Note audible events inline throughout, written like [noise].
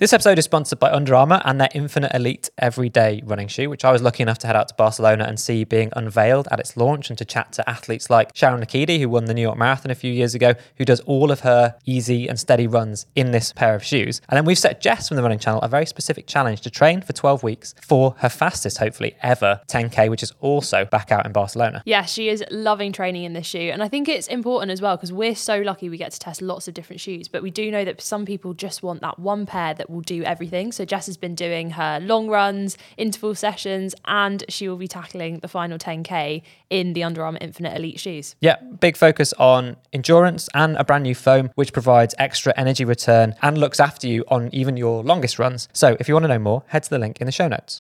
This episode is sponsored by Under Armour and their Infinite Elite Everyday running shoe, which I was lucky enough to head out to Barcelona and see being unveiled at its launch and to chat to athletes like Sharon Lokedi, who won the New York Marathon a few years ago, who does all of her easy and steady runs in this pair of shoes. And then we've set Jess from the running channel a very specific challenge to train for 12 weeks for her fastest, hopefully, ever 10K, which is also back out in Barcelona. Yeah, she is loving training in this shoe. And I think it's important as well because we're so lucky we get to test lots of different shoes. But we do know that some people just want that one pair that will do everything. So Jess has been doing her long runs, interval sessions, and she will be tackling the final 10K in the Under Armour Infinite Elite shoes. Yeah, big focus on endurance and a brand new foam, which provides extra energy return and looks after you on even your longest runs. So if you want to know more, head to the link in the show notes.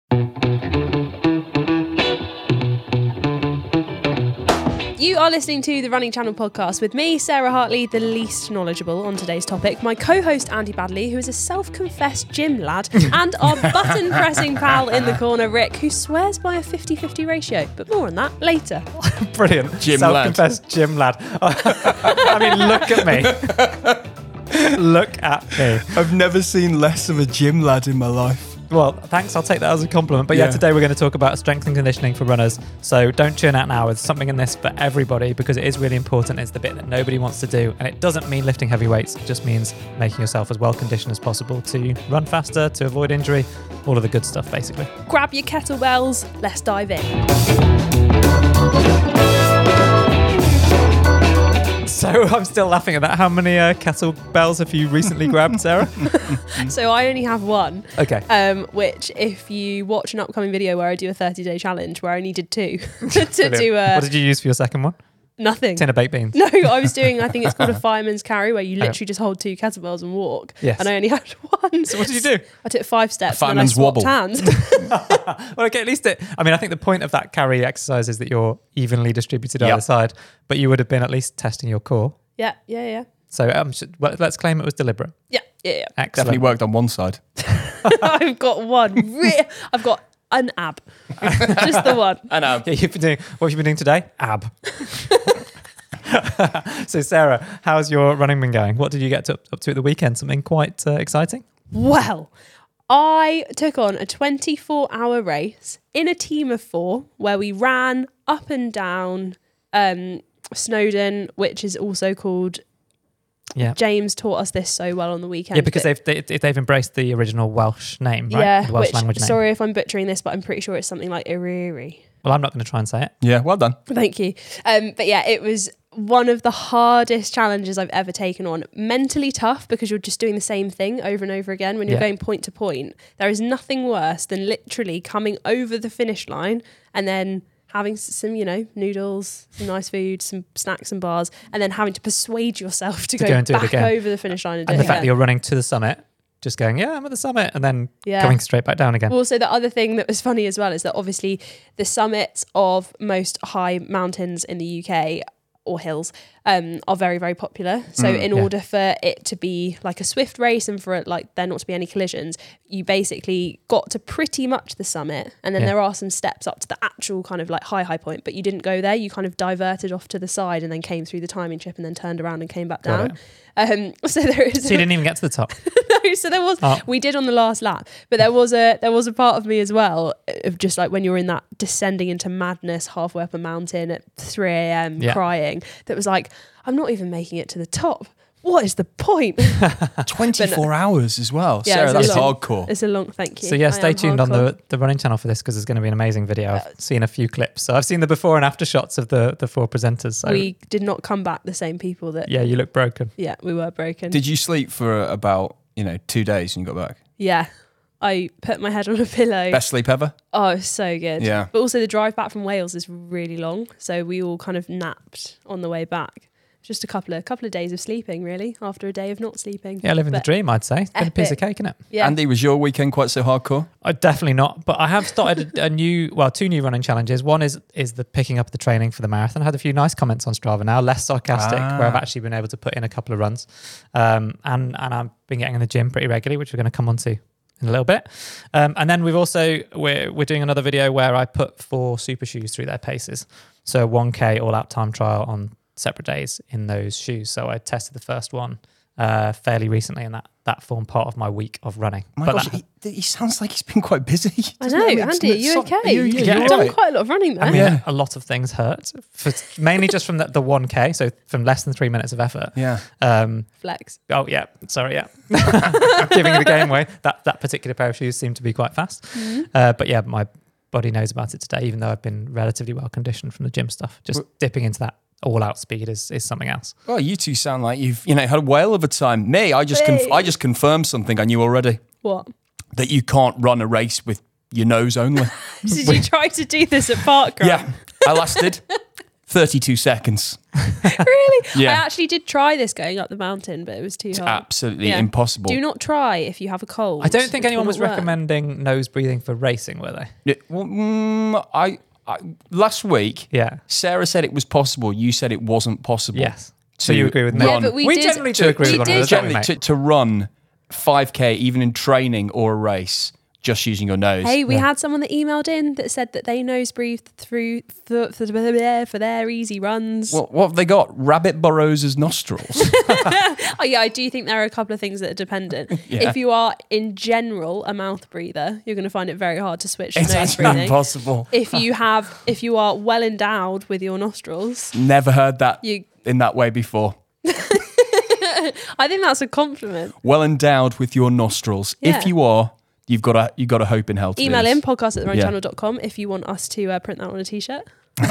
You are listening to the Running Channel podcast with me, Sarah Hartley, the least knowledgeable on today's topic, my co host, Andy Baddeley, who is a self confessed gym lad, [laughs] and our button pressing pal in the corner, Rick, who swears by a 50 50 ratio. But more on that later. [laughs] Brilliant. Gym lad. Self-confessed gym lad. [laughs] I mean, look at me. look at me. I've never seen less of a gym lad in my life. Well, thanks. I'll take that as a compliment. But yeah, Yeah. today we're going to talk about strength and conditioning for runners. So don't tune out now. There's something in this for everybody because it is really important. It's the bit that nobody wants to do. And it doesn't mean lifting heavy weights. It just means making yourself as well conditioned as possible to run faster, to avoid injury, all of the good stuff, basically. Grab your kettlebells, let's dive in. So [laughs] I'm still laughing at that. How many uh, kettlebells have you recently grabbed, Sarah? [laughs] [laughs] So I only have one. Okay. Um, which, if you watch an upcoming video where I do a 30 day challenge where I needed two to Brilliant. do uh, what did you use for your second one? Nothing. Ten of baked beans. No, I was doing, I think it's called a [laughs] fireman's carry where you literally just hold two kettlebells and walk. Yes. And I only had [laughs] one. So what did you do? I took five steps and then I fireman's swapped wobble. hands. [laughs] Well, okay, at least it. I mean, I think the point of that carry exercise is that you're evenly distributed Yep. either side, but you would have been at least testing your core. yeah, yeah, yeah. So um, sh- well, let's claim it was deliberate. Yeah, yeah, yeah. Excellent. Definitely worked on one side. I've got one. Re- I've got an ab. [laughs] just the one. I know. Yeah, you've been doing. What have you been doing today? Ab. [laughs] so, Sarah, how's your running been going? What did you get to, up to at the weekend? Something quite uh, exciting? Well, I took on a 24 hour race in a team of four where we ran up and down um, Snowdon, which is also called. Yeah. James taught us this so well on the weekend. Yeah, because they've they, they've embraced the original Welsh name, right? yeah, the Welsh which, language name. sorry if I'm butchering this, but I'm pretty sure it's something like Iriri. Well, I'm not going to try and say it. Yeah, well done. Thank you. Um, but yeah, it was one of the hardest challenges I've ever taken on. Mentally tough because you're just doing the same thing over and over again. When you're Yeah. going point to point, there is nothing worse than literally coming over the finish line and then having some, you know, noodles, some nice food, some snacks and bars, and then having to persuade yourself to, To go, go and do it back again. over the finish line and, And it the fact that you're running to the summit, just going, yeah, I'm at the summit, and then Yeah. going straight back down again. Also, the other thing that was funny as well is that obviously the summits of most high mountains in the UK or hills um, are very, very popular. So, in yeah. order for it to be like a swift race and for it, like there not to be any collisions, you basically got to pretty much the summit, and then Yeah. there are some steps up to the actual kind of like high, high point. But you didn't go there. You kind of diverted off to the side and then came through the timing chip and then turned around and came back down. Um, [laughs] so there is so you didn't even get to the top. [laughs] no, so there was Oh. we did on the last lap, but there was a there was a part of me as well of just like when you're in that descending into madness halfway up a mountain at 3 a.m. Yeah. crying that was like I'm not even making it to the top. What is the point? [laughs] [laughs] 24 hours as well. Yeah, Sarah, it's a that's long- hardcore. it's a long thank you. So yeah, I stay am tuned on the, the running channel for this because there's going to be an amazing video. Uh, I've seen a few clips. So I've seen the before and after shots of the the four presenters. So we did not come back the same people that yeah, you look broken. yeah, we were broken. Did you sleep for about, you know, two days and you got back? yeah. I put my head on a pillow. Best sleep ever? Oh, it was so good. Yeah. But also the drive back from Wales is really long, so we all kind of napped on the way back. Just a couple of couple of days of sleeping, really, after a day of not sleeping. Yeah, living the dream, I'd say. It's been a piece of cake, isn't it? Yeah. Andy, was your weekend quite so hardcore? I definitely not, but I have started a, a new, well, two new running challenges. One is is the picking up the training for the marathon. I had a few nice comments on Strava now, less sarcastic, where I've Ah. actually been able to put in a couple of runs, um, and and I've been getting in the gym pretty regularly, which we're going to come on to in a little bit. Um, and then we've also we're we're doing another video where I put four super shoes through their paces, so 1k all out time trial on separate days in those shoes. So I tested the first one uh, fairly recently, and that that form part of my week of running. My but gosh, that- he, he sounds like he's been quite busy. [laughs] I know, he? Andy, are you So- okay? you- yeah, You've you're done right. quite a lot of running there. I mean, Yeah. a lot of things hurt, for, mainly just from the, the 1K, so from less than three minutes of effort. Yeah. Um, Flex. oh, yeah, sorry, yeah. I'm [laughs] giving the game away. That, that particular pair of shoes seemed to be quite fast. Mm-hmm. Uh, but yeah, my body knows about it today, even though I've been relatively well conditioned from the gym stuff. Just Well- dipping into that all out speed is, is something else. Well, you two sound like you've you know had a whale of a time. Me, I just conf- I just confirmed something I knew already What? that you can't run a race with your nose only. [laughs] Did you try to do this at Parkrun? yeah, I lasted 32 seconds. [laughs] really? [laughs] Yeah. I actually did try this going up the mountain, but it was too It's hard. absolutely Yeah. impossible. Do not try if you have a cold. I don't think It anyone was work. recommending nose breathing for racing, were they? Yeah, well, mm, I, I last week Yeah. Sarah said it was possible. You said it wasn't possible. Yes. So you agree with me? Yeah, but we, We did. generally do To- agree with one another, we, generally mate? to, to run 5k even in training or a race just using your nose. Hey, we Yeah. had someone that emailed in that said that they nose breathed through th- for, their, for their easy runs. What, what have they got? Rabbit burrows as nostrils. [laughs] oh yeah, I do think there are a couple of things that are dependent. [laughs] Yeah. If you are in general a mouth breather, you're going to find it very hard to switch to it's nose actually breathing. impossible. If you have, if you are well endowed with your nostrils, Never heard that you. in that way before. [laughs] I think that's a compliment. Well endowed with your nostrils. Yeah. If you are, you've got a you've got a hope in hell. To Email this. in podcast at the Yeah. therunningchannel.com if you want us to uh, print that on a t-shirt. [laughs]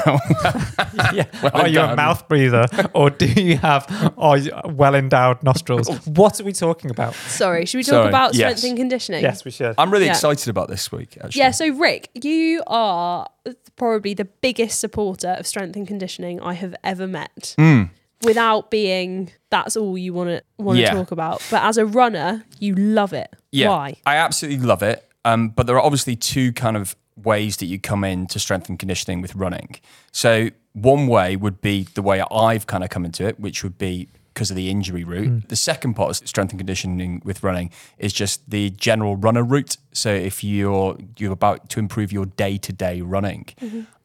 yeah. Are you a mouth breather or do you have are you well endowed nostrils? [laughs] What are we talking about? Sorry, should we talk Sorry, about yes. strength and conditioning? Yes, we should. I'm really Yeah. excited about this week. Actually. Yeah, so Rick, you are probably the biggest supporter of strength and conditioning I have ever met. Mm. Without being that's all you want to want to Yeah. talk about, but as a runner, you love it. Yeah, Why? I absolutely love it. Um, but there are obviously two kind of ways that you come in to strength and conditioning with running. So one way would be the way I've kind of come into it, which would be because of the injury route. The second part of strength and conditioning with running is just the general runner route. So if you're you're about to improve your day to day running.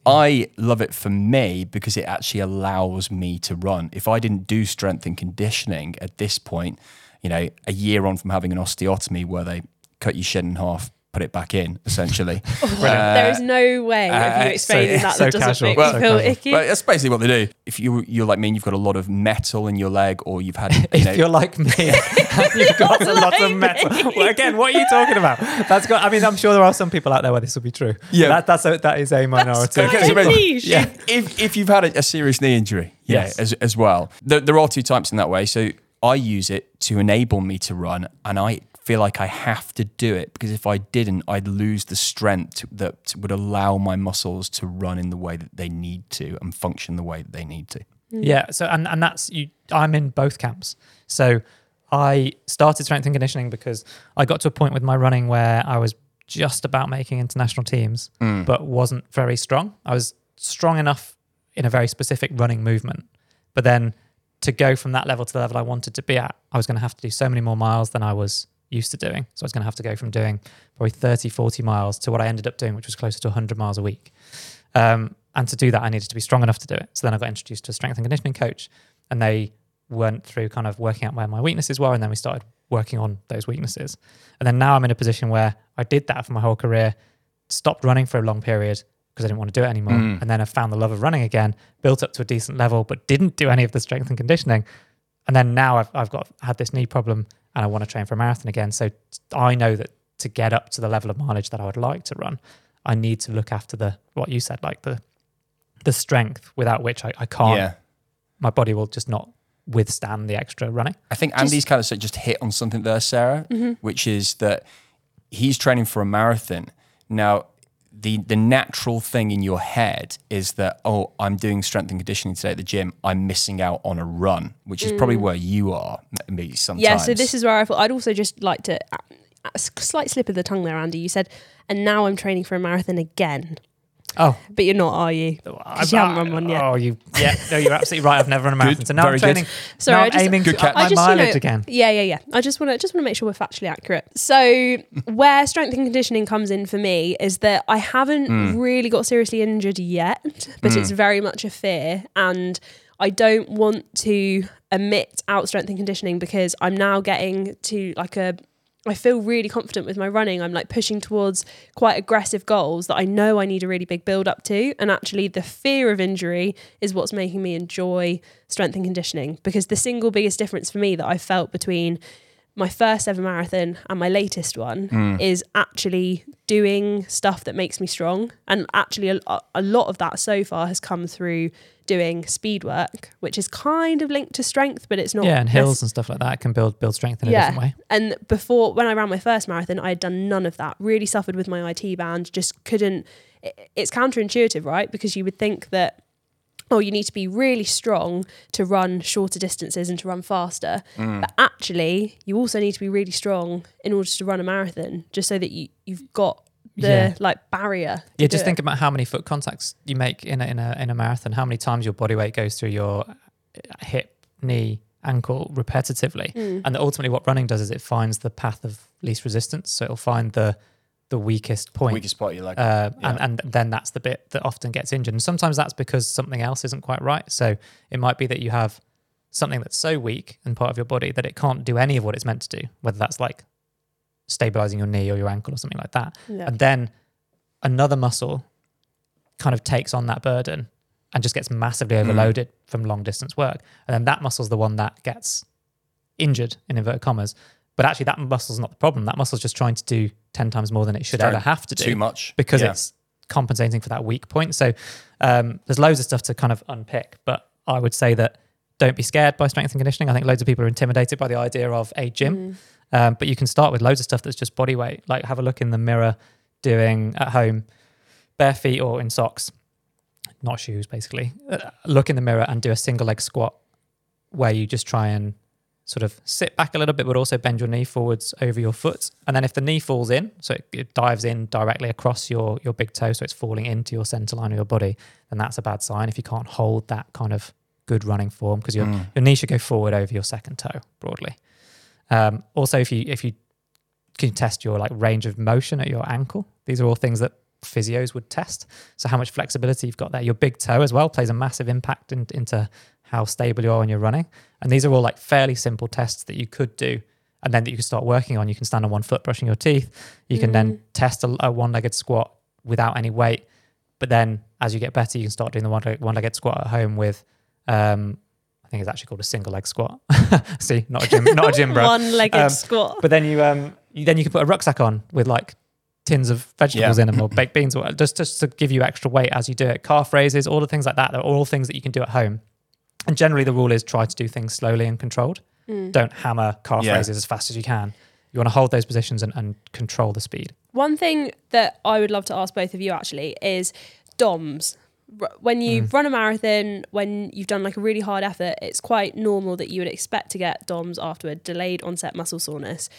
I love it for me because it actually allows me to run. If I didn't do strength and conditioning at this point, you know, a year on from having an osteotomy where they cut your shin in half, put it back in, essentially. [laughs] there is no way of uh, you so- explaining that so that doesn't casual. make Well, me so feel casual. icky. But that's basically what they do. If you you're like me, and you've got a lot of metal in your leg, or you've had, [laughs] you if know, you're like me, [laughs] you've got a lot of metal. Well, again, what are you talking about? That's got. I mean, I'm sure there are some people out there where this will be true. Yeah. that, that's a, that is a minority. quite Okay, niche. Yeah. if if you've had a, a serious knee injury, yeah, Yes. as as well. There, there are two types in that way. So I use it to enable me to run, and I feel like I have to do it because if I didn't, I'd lose the strength that would allow my muscles to run in the way that they need to and function the way that they need to. Hmm. Yeah. So and and that's you. I'm in both camps. So I started strength and conditioning because I got to a point with my running where I was just about making international teams, hmm. but wasn't very strong. I was strong enough in a very specific running movement, but then to go from that level to the level I wanted to be at, I was going to have to do so many more miles than I was used to doing. So I was going to have to go from doing probably 30, 40 miles to what I ended up doing, which was closer to 100 miles a week. Um, and to do that, I needed to be strong enough to do it. So then I got introduced to a strength and conditioning coach, and they went through kind of working out where my weaknesses were, and then we started working on those weaknesses. And then now I'm in a position where I did that for my whole career, stopped running for a long period because I didn't want to do it anymore, Mm. and then I found the love of running again, built up to a decent level, but didn't do any of the strength and conditioning. And then now I've, I've got had this knee problem, and I want to train for a marathon again. So I know that to get up to the level of mileage that I would like to run, I need to look after the what you said, like the the strength without which I, I can't. Yeah. My body will just not withstand the extra running. I think Andy's kind of just hit on something there, Sarah, mm-hmm. which is that he's training for a marathon. Now, the the natural thing in your head is that oh, I'm doing strength and conditioning today at the gym. I'm missing out on a run, which is probably mm. where you are, maybe sometimes. Yeah, so this is where I thought I'd also just like to a slight slip of the tongue there, Andy. You said, and now I'm training for a marathon again, Oh, but you're not, are you? I, you haven't run one yet. Oh, you yeah, no, you're absolutely right. I've never run a marathon, so now very I'm good. training. Sorry, now I I'm just- aiming Good to up my I just, you mileage know- again. Yeah, yeah, yeah. I just want to just want to make sure we're factually accurate. So, where strength and conditioning comes in for me is that I haven't Hmm. really got seriously injured yet, but it's very much a fear and. I don't want to omit out strength and conditioning because I'm now getting to like a I feel really confident with my running. I'm like pushing towards quite aggressive goals that I know I need a really big build up to. And actually, the fear of injury is what's making me enjoy strength and conditioning because the single biggest difference for me that I felt between my first ever marathon and my latest one hmm. is actually doing stuff that makes me strong. And actually, a, a lot of that so far has come through doing speed work, which is kind of linked to strength, but it's not. yeah, and necess- hills and stuff like that can build build strength in a different way. and before, when I ran my first marathon, I had done none of that. Really suffered with my IT band. Just couldn't. it- It's counterintuitive, right? Because you would think that, oh, you need to be really strong to run shorter distances and to run faster. But actually, you also need to be really strong in order to run a marathon, just so that you you've got the Yeah. like barrier. Yeah, do just it. think about how many foot contacts you make in a, in a in a marathon. How many times your body weight goes through your hip, knee, ankle repetitively, Mm. and ultimately what running does is it finds the path of least resistance. So it'll find the the weakest point. Weakest spot you like. Uh, Yeah. and, and then that's the bit that often gets injured. And sometimes that's because something else isn't quite right. So it might be that you have something that's so weak and part of your body that it can't do any of what it's meant to do, whether that's like stabilizing your knee or your ankle or something like that. Yeah. And then another muscle kind of takes on that burden and just gets massively overloaded from long distance work. And then that muscle's the one that gets injured in inverted commas. But actually, that muscle's not the problem. That muscle's just trying to do 10 times more than it should ever have to do Too much. because Yeah. it's compensating for that weak point. So um, there's loads of stuff to kind of unpick, but I would say that don't be scared by strength and conditioning. I think loads of people are intimidated by the idea of a gym, um, but you can start with loads of stuff that's just body weight. Like have a look in the mirror doing at home, bare feet or in socks, not shoes, basically. Uh, look in the mirror and do a single leg squat where you just try and sort of sit back a little bit, but also bend your knee forwards over your foot. And then if the knee falls in, so it, it dives in directly across your, your big toe, so it's falling into your center line of your body, then that's a bad sign if you can't hold that kind of good running form because your, Mm. your knee should go forward over your second toe broadly. Um, also, if you if you can test your like range of motion at your ankle, these are all things that physios would test. So how much flexibility you've got there. Your big toe as well plays a massive impact in, into how stable you are when you're running. And these are all like fairly simple tests that you could do and then that you can start working on. You can stand on one foot brushing your teeth. You can then test a, a one-legged squat without any weight. But then as you get better, you can start doing the one one-legged squat at home with, um, I think it's actually called a single leg squat. [laughs] See, not a gym, not a gym bro. [laughs] One-legged Um, squat. But then you um you, then you can put a rucksack on with like tins of vegetables Yeah. in them or baked beans or just just to give you extra weight as you do it. Calf raises, all the things like that. They're all things that you can do at home. And generally the rule is try to do things slowly and controlled. Don't hammer calf Yeah. raises as fast as you can. You want to hold those positions and, and control the speed. One thing that I would love to ask both of you actually is DOMs. When you Mm. run a marathon, when you've done like a really hard effort, it's quite normal that you would expect to get DOMs afterward, delayed onset muscle soreness.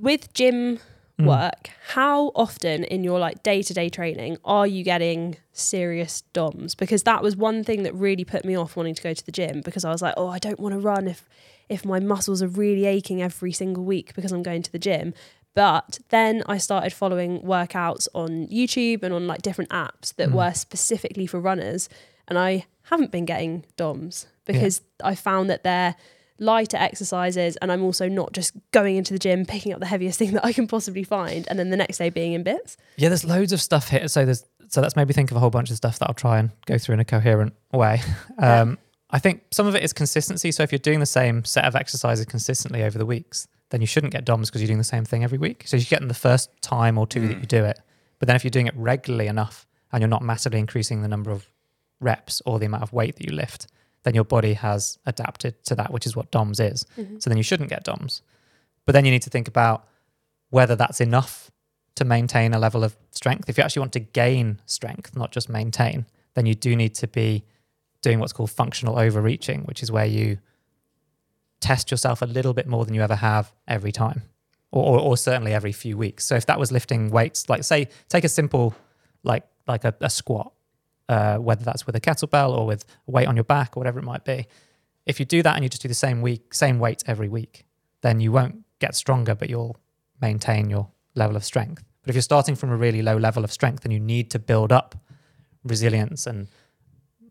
With gym Mm. Mm. work, how often in your like day-to-day training are you getting serious DOMs? Because that was one thing that really put me off wanting to go to the gym because I was like, "Oh, I don't want to run if if my muscles are really aching every single week because I'm going to the gym." But then I started following workouts on YouTube and on like different apps that mm. were specifically for runners. And I haven't been getting DOMs because I found that they're lighter exercises and I'm also not just going into the gym, picking up the heaviest thing [laughs] that I can possibly find and then the next day being in bits. Yeah, there's loads of stuff here. So there's so that's made me think of a whole bunch of stuff that I'll try and go through in a coherent way. [laughs] Um, I think some of it is consistency. So if you're doing the same set of exercises consistently over the weeks, then you shouldn't get DOMs because you're doing the same thing every week. So you get them the first time or two that you do it. But then if you're doing it regularly enough and you're not massively increasing the number of reps or the amount of weight that you lift, then your body has adapted to that, which is what DOMs is. Mm-hmm. So then you shouldn't get DOMs. But then you need to think about whether that's enough to maintain a level of strength. If you actually want to gain strength, not just maintain, then you do need to be doing what's called functional overreaching, which is where you test yourself a little bit more than you ever have every time, or, or, or certainly every few weeks. So if that was lifting weights, like say, take a simple, like like a, a squat, uh, whether that's with a kettlebell or with a weight on your back or whatever it might be. If you do that and you just do the same week, same weight every week, then you won't get stronger, but you'll maintain your level of strength. But if you're starting from a really low level of strength and you need to build up resilience and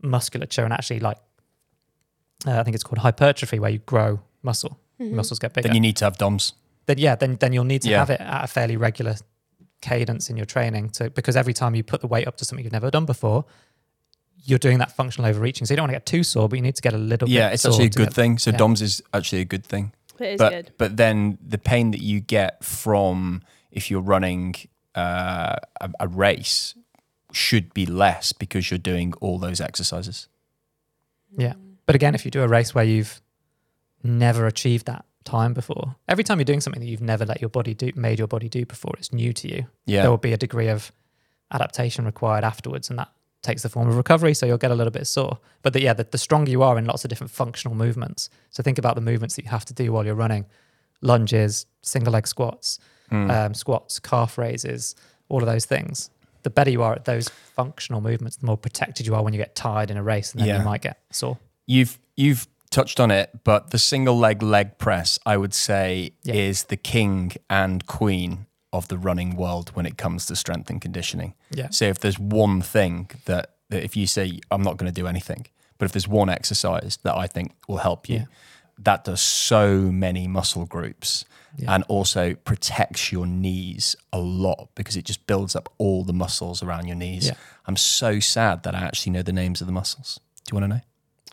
musculature and actually like uh, I think it's called hypertrophy, where you grow muscle, Mm-hmm. muscles get bigger. Then you need to have DOMs. then yeah, then then you'll need to Yeah. have it at a fairly regular cadence in your training to because every time you put the weight up to something you've never done before, you're doing that functional overreaching. So you don't want to get too sore, but you need to get a little Yeah, bit it's actually a good thing. So yeah. DOMs is actually a good thing. It is but good. but then the pain that you get from if you're running uh, a, a race should be less because you're doing all those exercises. Yeah. But again, if you do a race where you've never achieved that time before, every time you're doing something that you've never let your body do, made your body do before, it's new to you. Yeah, There will be a degree of adaptation required afterwards, and that takes the form of recovery. So you'll get a little bit sore. But the, yeah, the, the stronger you are in lots of different functional movements. So think about the movements that you have to do while you're running lunges, single leg squats, Mm. um, squats, calf raises, all of those things. The better you are at those functional movements, the more protected you are when you get tired in a race, and then Yeah. you might get sore. You've you've touched on it, but the single leg leg press, I would say, Yeah. is the king and queen of the running world when it comes to strength and conditioning. Yeah. So if there's one thing that, that if you say I'm not going to do anything, but if there's one exercise that I think will help you, Yeah. that does so many muscle groups Yeah. and also protects your knees a lot because it just builds up all the muscles around your knees. Yeah. I'm so sad that I actually know the names of the muscles. Do you want to know?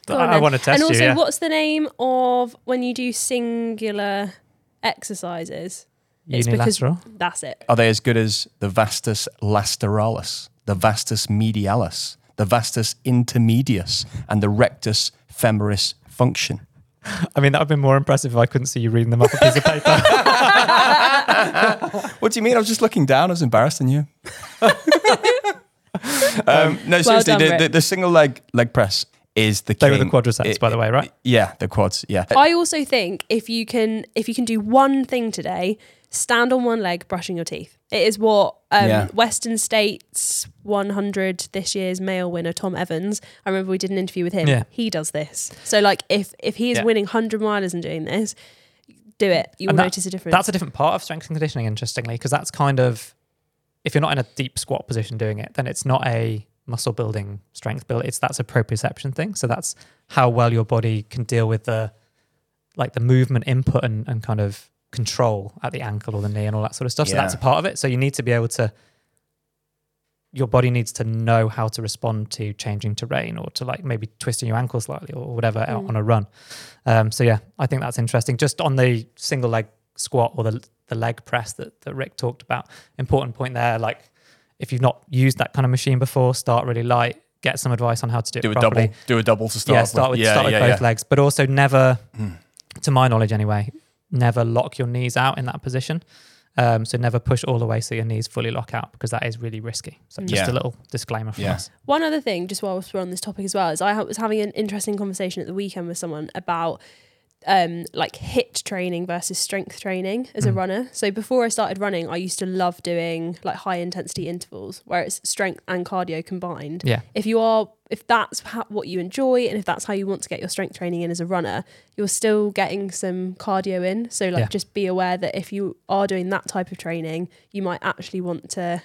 Go I, I want to test and you. also, yeah. what's the name of when you do singular exercises? It's because- Unilateral. That's it. Are they as good as the vastus lateralis, the vastus medialis, the vastus intermedius, and the rectus femoris function? I mean, that would have been more impressive if I couldn't see you reading them off a piece of paper. [laughs] What do you mean? I was just looking down. I was embarrassing you. [laughs] um, no, seriously, done, the, the, the single leg leg press is the they were the quadriceps, It- by the way, right? Yeah, the quads. Yeah. I also think if you can if you can do one thing today, stand on one leg brushing your teeth. It is what um, Yeah. Western States 100 this year's male winner Tom Evans. I remember we did an interview with him. Yeah. He does this. So like if if he is Yeah. winning 100 milers and doing this, do it. You will that- notice a difference. That's a different part of strength and conditioning, interestingly, because that's kind of if you're not in a deep squat position doing it, then it's not a muscle building strength build. It's that's a proprioception thing. So that's how well your body can deal with the like the movement input and, and kind of control at the ankle or the knee and all that sort of stuff. So that's a part of it. So you need to be able to your body needs to know how to respond to changing terrain or to like maybe twisting your ankle slightly or whatever out Mm. on a run. Um, so yeah, I think that's interesting. Just on the single leg squat or the the leg press that, that Rick talked about, important point there. Like if you've not used that kind of machine before, start really light. Get some advice on how to do, Do it a properly. double. Do a double to start. yeah, start with, yeah, start with yeah, both yeah. legs, but also never, Mm. to my knowledge anyway, never lock your knees out in that position. Um, so never push all the way so your knees fully lock out because that is really risky. So just Yeah. a little disclaimer from Yeah. us. One other thing, just while we're on this topic as well, is I was having an interesting conversation at the weekend with someone about um, like HIIT training versus strength training as a Mm. runner. So before I started running, I used to love doing like high intensity intervals where it's strength and cardio combined. Yeah. If you are, if that's ha- what you enjoy and if that's how you want to get your strength training in as a runner, you're still getting some cardio in. So like Yeah. just be aware that if you are doing that type of training, you might actually want to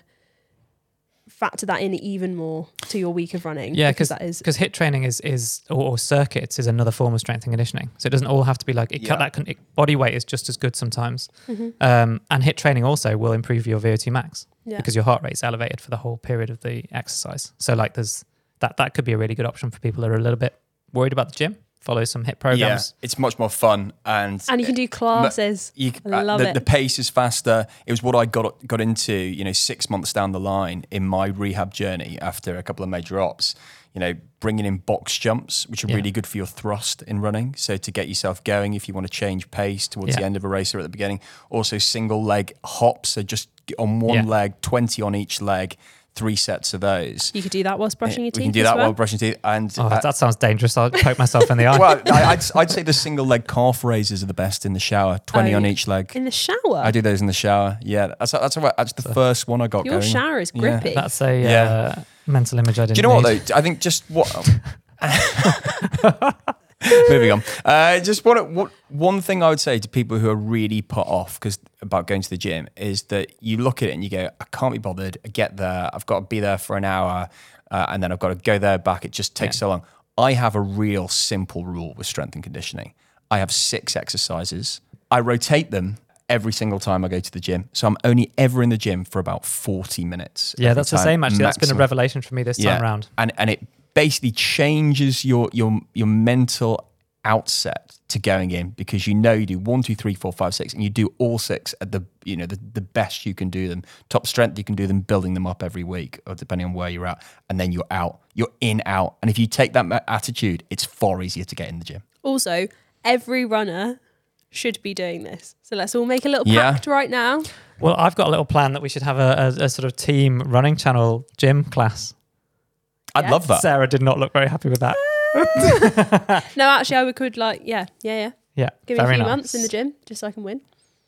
factor that in even more to your week of running. Yeah, because because that is because HIIT training is is or, or circuits is another form of strength and conditioning. So it doesn't all have to be like it, Yeah. cut that con- it, body weight is just as good sometimes. Mhm. Um, and HIIT training also will improve your VO2 max yeah. because your heart rate's elevated for the whole period of the exercise. So like there's that that could be a really good option for people that are a little bit worried about the gym. Follow some HIIT programs. Yeah, it's much more fun and and you can do classes. you, I love the, it. the pace is faster. It was what I got got into, you know, six months down the line in my rehab journey after a couple of major ops. You know, bringing in box jumps, which are Yeah. really good for your thrust in running. So to get yourself going, if you want to change pace towards the end of a race or at the beginning. Also single leg hops, so just on one Yeah. leg, twenty on each leg, three sets of those. You could do that whilst brushing your teeth. we can do that well. while brushing teeth, and Oh, uh, that sounds dangerous. I'll poke myself in the eye. well, I, I'd, I'd say the single leg calf raises are the best in the shower. Twenty Oh, on each leg. in the shower. I do those in the shower. Yeah, that's that's, what, that's the first one I got Your going. shower is Yeah. grippy. That's a Yeah. uh, mental image I didn't Do you know what though? I think just what. [laughs] [laughs] [laughs] Moving on. Uh, just one, what, one thing I would say to people who are really put off because about going to the gym is that you look at it and you go, I can't be bothered. I get there. I've got to be there for an hour, uh, and then I've got to go there back. It just takes Yeah. so long. I have a real simple rule with strength and conditioning. I have six exercises. I rotate them every single time I go to the gym. So I'm only ever in the gym for about 40 minutes. Yeah, that's the same actually. That's been a revelation for me this time round. And and it basically changes your your your mental outset to going in because you know you do one, two, three, four, five, six, and you do all six at the you know the, the best you can do them. Top strength you can do them, building them up every week, or depending on where you're at, and then you're out. You're in out. And if you take that attitude, it's far easier to get in the gym. Also, every runner should be doing this. So let's all make a little Yeah. pact right now. Well, I've got a little plan that we should have a, a, a sort of team running channel gym class. I'd Yes. love that. Sarah did not look very happy with that. [laughs] No, actually, I would could like, yeah, yeah, yeah. Yeah, Give me a very few nice. months in the gym just so I can win.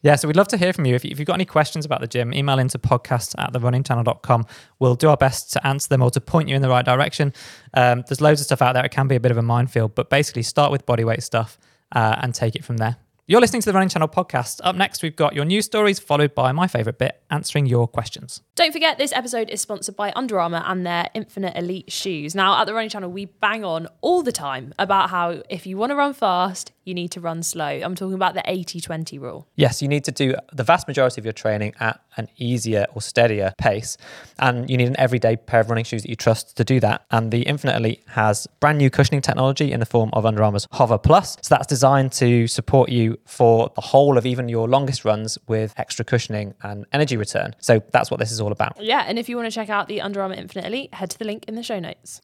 Yeah, so we'd love to hear from you. If, you- if you've got any questions about the gym, email into podcast at therunningchannel.com. We'll do our best to answer them or to point you in the right direction. Um, there's loads of stuff out there. It can be a bit of a minefield, but basically start with bodyweight stuff uh, and take it from there. You're listening to the Running Channel podcast. Up next, we've got your news stories, followed by my favourite bit, answering your questions. Don't forget, this episode is sponsored by Under Armour and their Infinite Elite shoes. Now, at the Running Channel, we bang on all the time about how if you want to run fast, you need to run slow. I'm talking about the 80 20 rule. Yes, you need to do the vast majority of your training at an easier or steadier pace. And you need an everyday pair of running shoes that you trust to do that. And the Infinite Elite has brand new cushioning technology in the form of Under Armour's Hover Plus. So that's designed to support you for the whole of even your longest runs with extra cushioning and energy return. So that's what this is all about. Yeah, and if you want to check out the Under Armour Infinite Elite, head to the link in the show notes.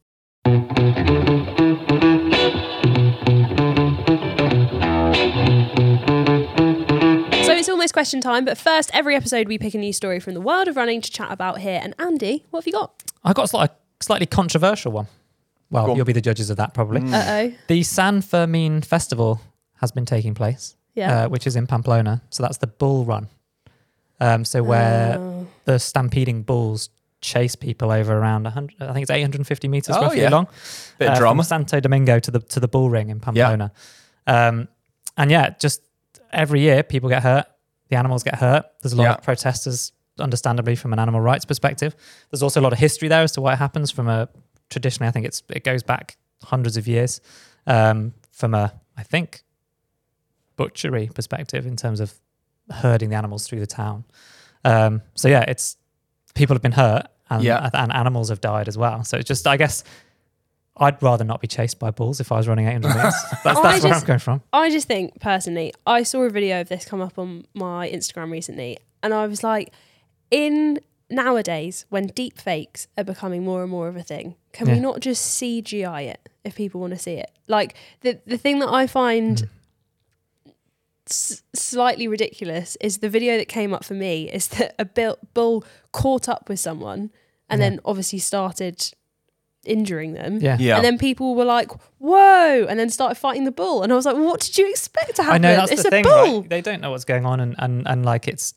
So it's almost question time, but first, every episode we pick a new story from the world of running to chat about here. And Andy, what have you got? I got a slightly, slightly controversial one. Well, Go on. you'll be the judges of that probably. Uh oh. The San Fermin Festival has been taking place. Yeah. uh, which is in Pamplona. So that's the bull run. Um, so where Oh. the stampeding bulls chase people over around 100, I think it's 850 meters Oh, roughly yeah. long. Bit uh, of from drama. Santo Domingo to the to the bull ring in Pamplona. Um, and yeah, just every year people get hurt. The animals get hurt. There's a lot Yeah. of protesters, understandably, from an animal rights perspective. There's also a lot of history there as to why it happens. From a traditionally, I think it's it goes back hundreds of years. Um, from a, I think, butchery perspective in terms of herding the animals through the town. Um, so yeah, it's people have been hurt and, Yeah. and animals have died as well. So it's just, I guess, I'd rather not be chased by bulls if I was running 800 meters. [laughs] That's, that's where I'm going from. I just think personally, I saw a video of this come up on my Instagram recently, and I was like, in nowadays when deep fakes are becoming more and more of a thing, can we not just CGI it if people want to see it? Like the the thing that I find Mm. s- slightly ridiculous is the video that came up for me is that a bull, bull caught up with someone and Yeah. then obviously started injuring them. Yeah. Yeah. And then people were like, "Whoa!" and then started fighting the bull. And I was like, "What did you expect to happen? I know that's it's the a thing, bull." right? They don't know what's going on, and, and and like it's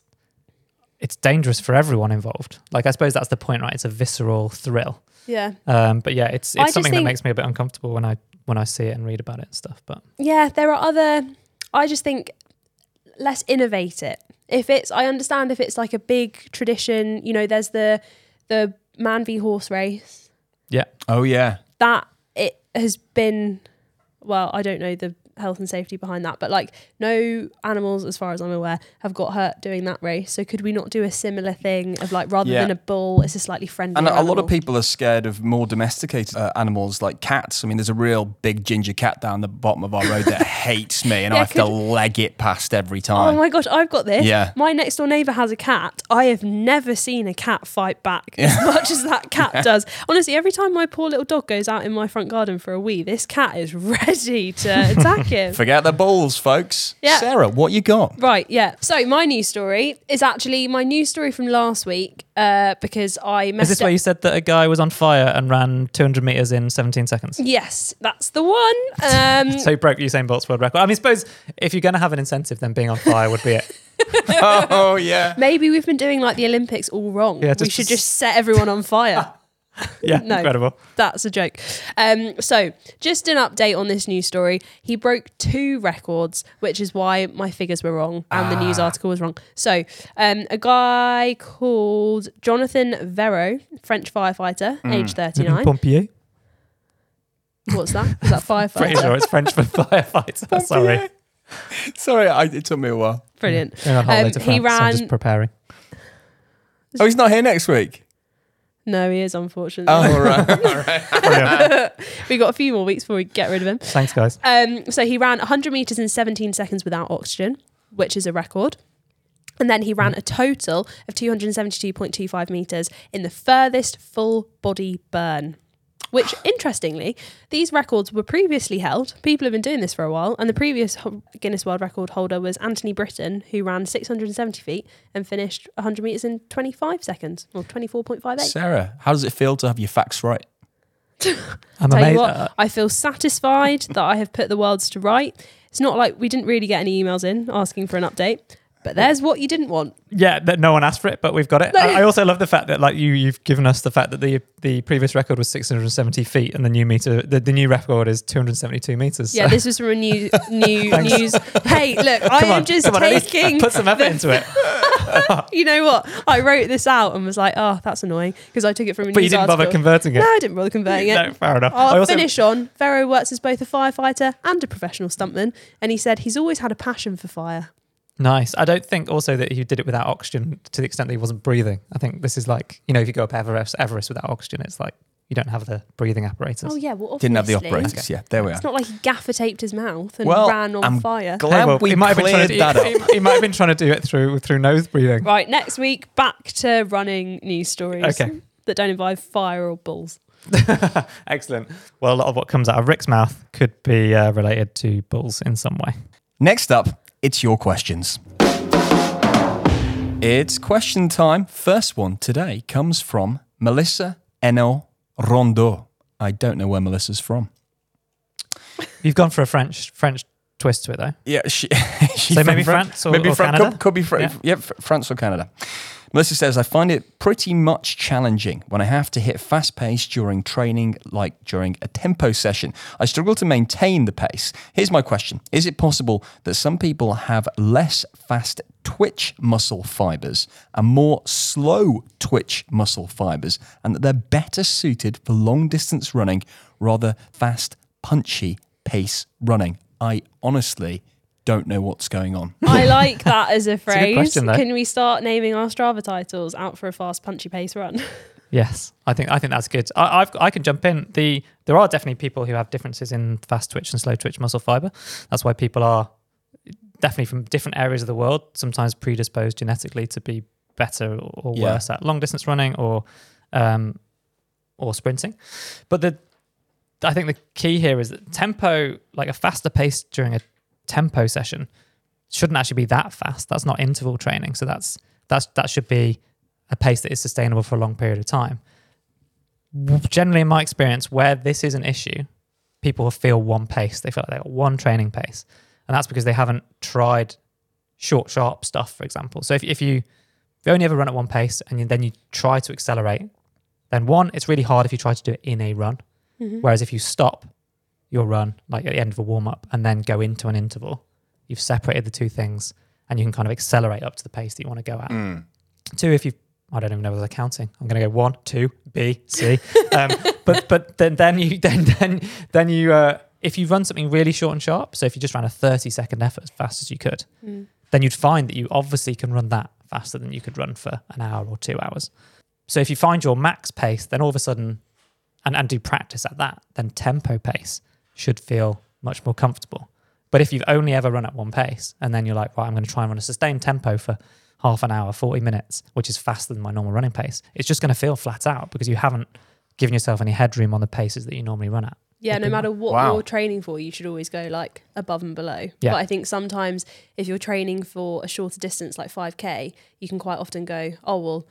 it's dangerous for everyone involved. Like I suppose that's the point, right? It's a visceral thrill. Yeah, Um, but yeah, it's it's just something that makes me a bit uncomfortable when I when I see it and read about it and stuff. But yeah. There are other. I just think let's innovate it. If it's, I understand if it's like a big tradition. You know, there's the the man v horse race yeah, Oh yeah. that it has been. Well, I don't know the health and safety behind that, but like no animals, as far as I'm aware, have got hurt doing that race. So could we not do a similar thing of like rather Yeah. than a bull, it's a slightly friendly. And a lot of people are scared of more domesticated uh, animals like cats. I mean, there's a real big ginger cat down the bottom of our road that [laughs] hates me, and Yeah, I have to leg it past every time. Oh my gosh, I've got this. Yeah. My next door neighbour has a cat. I have never seen a cat fight back as much as that cat does. Honestly, every time my poor little dog goes out in my front garden for a wee, this cat is [laughs] ready to attack him. Forget the balls, folks. Yeah. Sarah, what you got? Right, yeah. So my news story is actually my news story from last week uh, because I is messed this up. where you said that a guy was on fire and ran 200 meters in 17 seconds? Yes, that's the one. Um, [laughs] So he broke Usain Bolt's world record. I mean, suppose if you're going to have an incentive, then being on fire would be it. [laughs] oh yeah. maybe we've been doing like the Olympics all wrong. Yeah, we just- should just set everyone on fire. [laughs] [laughs] Yeah, No. incredible. That's a joke. Um, so, just an update on this news story. He broke two records, which is why my figures were wrong and the news Ah. article was wrong. So, um, a guy called Jonathan Vero, French firefighter, Mm. age 39. Pompier. What's that? Is that firefighter? Pretty sure it's French for [laughs] firefighter. Sorry. Sorry, I, it took me a while. Brilliant. Going on holiday Um, he France, so I'm ran- just preparing. Oh, he's not here next week. No, he is unfortunately. Oh, all right. [laughs] all right. [laughs] We got a few more weeks before we get rid of him. Thanks, guys. Um, so he ran 100 meters in 17 seconds without oxygen, which is a record. And then he ran a total of 272.25 meters in the furthest full body burn. Which, interestingly, these records were previously held. People have been doing this for a while, and the previous Guinness World Record holder was Anthony Britton, who ran 670 feet and finished 100 meters in 25 seconds, or 24.58. Sarah, how does it feel to have your facts right? I'm Tell amazed. you what, I feel satisfied that I have put the worlds to right. It's not like we didn't really get any emails in asking for an update, but there's what you didn't want. yeah, that no one asked for it, but we've got it. No. I, I also love the fact that like you, you've given us the fact that the the previous record was 670 feet, and the new meter, the, the new record is 272 meters. Yeah, so- this was from a new [laughs] new news. Hey, look, I am just on, taking. put some effort into it. [laughs] you know what? I wrote this out and was like, oh, that's annoying because I took it from a But you didn't bother converting it. No, I didn't bother converting it. [laughs] No, fair enough. I'll I also, finish on. Vero works as both a firefighter and a professional stuntman, and he said he's always had a passion for fire. Nice. I don't think also that he did it without oxygen to the extent that he wasn't breathing. I think this is like, you know, if you go up Everest, Everest without oxygen, it's like you don't have the breathing apparatus. Oh yeah, well, Didn't have the obviously. operators. Yeah, there we are. It's not like he gaffer taped his mouth and Well, ran on I'm fire. glad well, we he might have been trying cleared to, that up. he, he might have been trying to do it through through nose breathing. Right, next week, back to running news stories Okay. that don't involve fire or bulls. [laughs] Excellent. Well, a lot of what comes out of Rick's mouth could be uh, related to bulls in some way. Next up, it's your questions. It's question time. First one today comes from Melissa Enel Rondeau. I don't know where Melissa's from. You've gone for a French French twist to it though. Yeah, she, [laughs] So maybe from France or- maybe or Canada? Could, could be Fran- Yeah. yeah. France or Canada. Melissa says, I find it pretty much challenging when I have to hit fast pace during training, like during a tempo session. I struggle to maintain the pace. Here's my question Is it possible that some people have less fast twitch muscle fibers and more slow twitch muscle fibers, and that they're better suited for long distance running rather fast, punchy pace running? I honestly don't know what's going on. I like that as a [laughs] a good phrase. question. Can we start naming our Strava titles out for a fast, punchy pace run? [laughs] Yes, I think I think that's good. I, I've I can jump in. The there are definitely people who have differences in fast twitch and slow twitch muscle fiber. That's why people are definitely from different areas of the world sometimes predisposed genetically to be better or, or Yeah. worse at long distance running or um, or sprinting. But the I think the key here is that tempo, like a faster pace during a tempo session, shouldn't actually be that fast. That's not interval training. So that's that's that should be a pace that is sustainable for a long period of time. Generally, in my experience, where this is an issue, people feel one pace. They feel like they've got one training pace, and that's because they haven't tried short, sharp stuff, for example. So if, if you if you only ever run at one pace and you, then you try to accelerate, then one, it's really hard if you try to do it in a run. Mm-hmm. Whereas if you stop your run, like at the end of a warm up, and then go into an interval, you've separated the two things and you can kind of accelerate up to the pace that you want to go at. Two, if you, I don't even know whether they're counting. I'm going to go one, two, B, C. [laughs] Um, but but then then you [laughs] then then then you uh, if you run something really short and sharp. So if you just ran a 30 second effort as fast as you could, then you'd find that you obviously can run that faster than you could run for an hour or two hours. So if you find your max pace, then all of a sudden, and, and do practice at that, then tempo pace should feel much more comfortable. But if you've only ever run at one pace and then you're like, right, I'm going to try and run a sustained tempo for half an hour, 40 minutes, which is faster than my normal running pace, it's just going to feel flat out because you haven't given yourself any headroom on the paces that you normally run at. Yeah, no It'd be- matter what Wow. you're training for, you should always go like above and below. Yeah. But I think sometimes if you're training for a shorter distance, like 5K, you can quite often go, oh, well,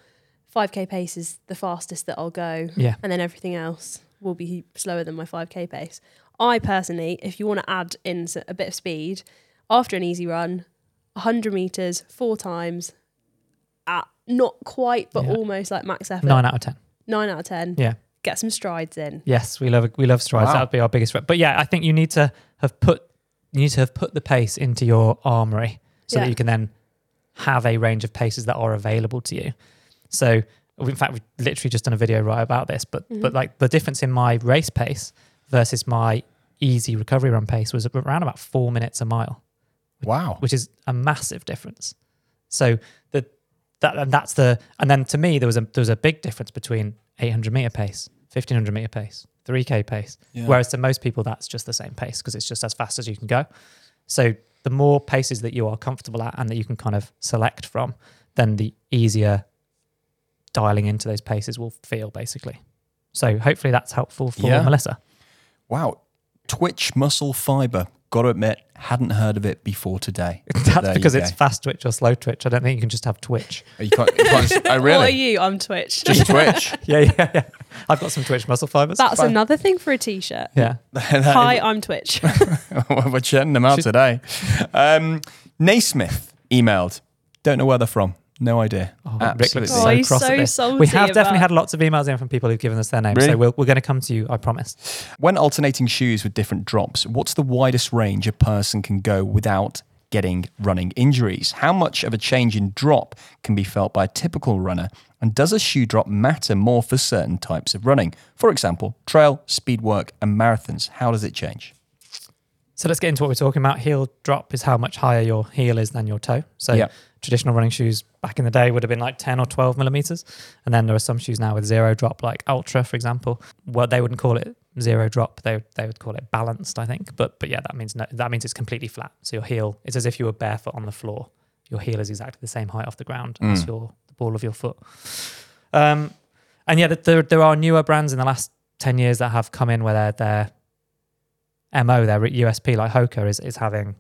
5K pace is the fastest that I'll go. Yeah. And then everything else will be slower than my 5K pace. I personally, if you want to add in a bit of speed, after an easy run, 100 meters, four times at not quite, but Yeah. almost like max effort. Nine out of 10. Nine out of 10. Yeah. Get some strides in. Yes, we love we love strides. Wow. That would be our biggest. Rep. But yeah, I think you need to have put you need to have put the pace into your armory so Yeah. that you can then have a range of paces that are available to you. So in fact, we've literally just done a video right about this. But Mm-hmm. but like the difference in my race pace versus my easy recovery run pace was around about four minutes a mile, Wow. which is a massive difference. So the that and that's the and then to me there was a there was a big difference between 800 meter pace, 1500 meter pace, 3k pace. Yeah. Whereas to most people that's just the same pace because it's just as fast as you can go. So the more paces that you are comfortable at and that you can kind of select from, then the easier dialing into those paces will feel basically. So hopefully that's helpful for Yeah. Melissa. Wow. Twitch muscle fiber. Got to admit, hadn't heard of it before today. [laughs] That's There you because go. it's fast twitch or slow twitch. I don't think you can just have twitch. Oh, You can't, you can't, oh, [laughs] What are you? I'm Twitch. Just [laughs] Twitch. yeah, yeah, yeah. I've got some twitch muscle fibers. That's fine. another thing for a t-shirt. yeah. Hi, I'm Twitch. We're chatting them out today. Um, Naismith emailed. Don't know where they're from. No idea. Oh, Rick looks Oh, so he's cross at this. salty We have definitely about- had lots of emails in from people who've given us their names. Really? So we're, we're going to come to you, I promise. When alternating shoes with different drops, what's the widest range a person can go without getting running injuries? How much of a change in drop can be felt by a typical runner? And does a shoe drop matter more for certain types of running? For example, trail, speed work, and marathons. How does it change? So let's get into what we're talking about. Heel drop is how much higher your heel is than your toe. So traditional running shoes back in the day would have been like 10 or 12 millimeters. And then there are some shoes now with zero drop, like Altra, for example. Well, they wouldn't call it zero drop. They, they would call it balanced, I think. But but yeah, that means no, that means it's completely flat. So your heel, it's as if you were barefoot on the floor. Your heel is exactly the same height off the ground as Mm. your the ball of your foot. Um, and yeah, there, there are newer brands in the last 10 years that have come in where they're, they're MO, their USP, like Hoka, is, is having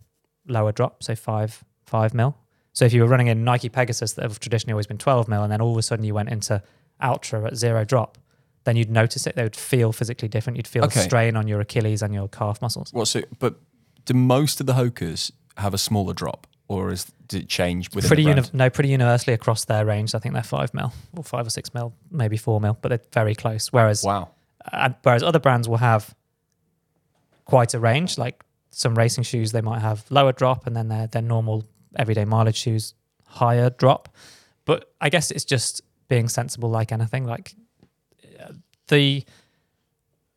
lower drop, so five five mil. So if you were running in Nike Pegasus that have traditionally always been 12 mil, and then all of a sudden you went into Altra at zero drop, then you'd notice it. They would feel physically different. You'd feel Okay. strain on your Achilles and your calf muscles. What's it? But do most of the Hokas have a smaller drop, or is did it change within Pretty the uni- no, pretty universally across their range. I think they're five mil or five or six mil, maybe four mil, but they're very close. Whereas Wow. uh, whereas other brands will have quite a range. Like some racing shoes, they might have lower drop, and then their their normal everyday mileage shoes higher drop. But I guess it's just being sensible, like anything. Like uh, the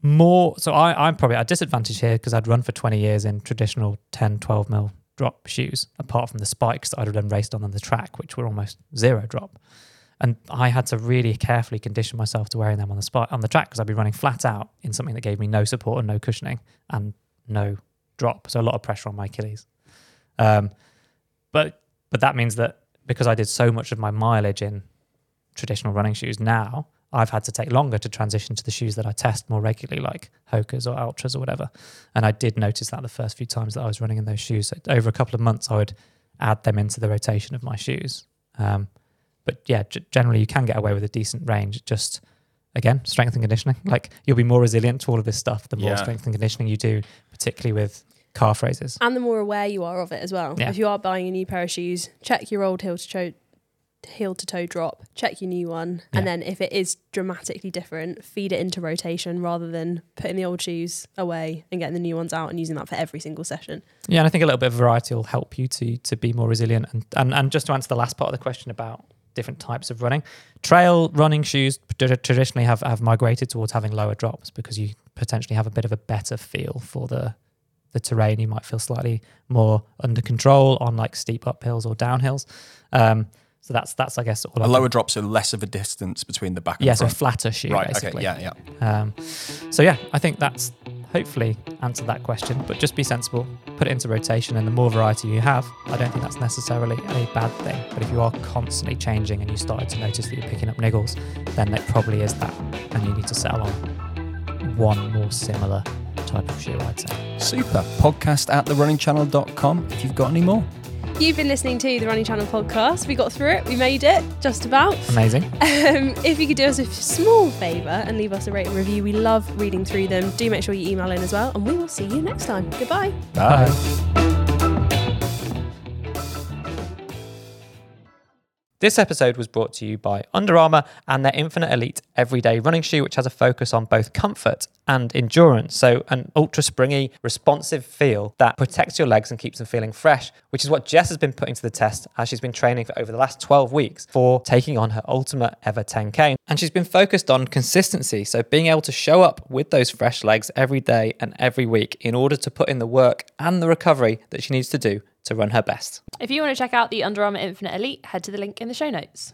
more, so I I'm probably at a disadvantage here because I'd run for 20 years in traditional 10, 12 mil drop shoes, apart from the spikes that I'd then raced on on the track, which were almost zero drop. And I had to really carefully condition myself to wearing them on the spot on the track because I'd be running flat out in something that gave me no support and no cushioning and no drop. So a lot of pressure on my Achilles. Um, but but that means that because I did so much of my mileage in traditional running shoes now, I've had to take longer to transition to the shoes that I test more regularly, like Hokas or Altras or whatever. And I did notice that the first few times that I was running in those shoes. So over a couple of months, I would add them into the rotation of my shoes. Um, but yeah, g- generally you can get away with a decent range. Just again, strength and conditioning. Like you'll be more resilient to all of this stuff the more Yeah. strength and conditioning you do, particularly with calf raises. and the more aware you are of it as well. Yeah. If you are buying a new pair of shoes, check your old heel to toe heel to toe drop, check your new one, and then if it is dramatically different, feed it into rotation rather than putting the old shoes away and getting the new ones out and using that for every single session. Yeah, and I think a little bit of variety will help you to to be more resilient. And and, and just to answer the last part of the question about different types of running, trail running shoes traditionally have, have migrated towards having lower drops because you potentially have a bit of a better feel for the the terrain. You might feel slightly more under control on like steep uphills or downhills. Um, so that's that's I guess all. I A can- lower drop, so less of a distance between the back and yeah, so a flatter shoe right. basically. Okay. Yeah. Yeah. Um, so yeah, I think that's hopefully answered that question. But just be sensible, put it into rotation, and the more variety you have, I don't think that's necessarily a bad thing. But if you are constantly changing and you started to notice that you're picking up niggles, then it probably is that, and you need to settle on one more similar type of shoe. I'd say. Super. Podcast at therunningchannel.com if you've got any more. You've been listening to the Running Channel podcast. We got through it. We made it just about. Amazing. Um, if you could do us a small favour and leave us a rating review, we love reading through them. Do make sure you email in as well, and we will see you next time. Goodbye. Bye. This episode was brought to you by Under Armour and their Infinite Elite Everyday Running Shoe, which has a focus on both comfort and endurance. So, an ultra springy, responsive feel that protects your legs and keeps them feeling fresh, which is what Jess has been putting to the test as she's been training for over the last 12 weeks for taking on her ultimate ever 10K. And she's been focused on consistency. So, being able to show up with those fresh legs every day and every week in order to put in the work and the recovery that she needs to do to run her best. If you want to check out the Under Armour Infinite Elite, head to the link in the show notes.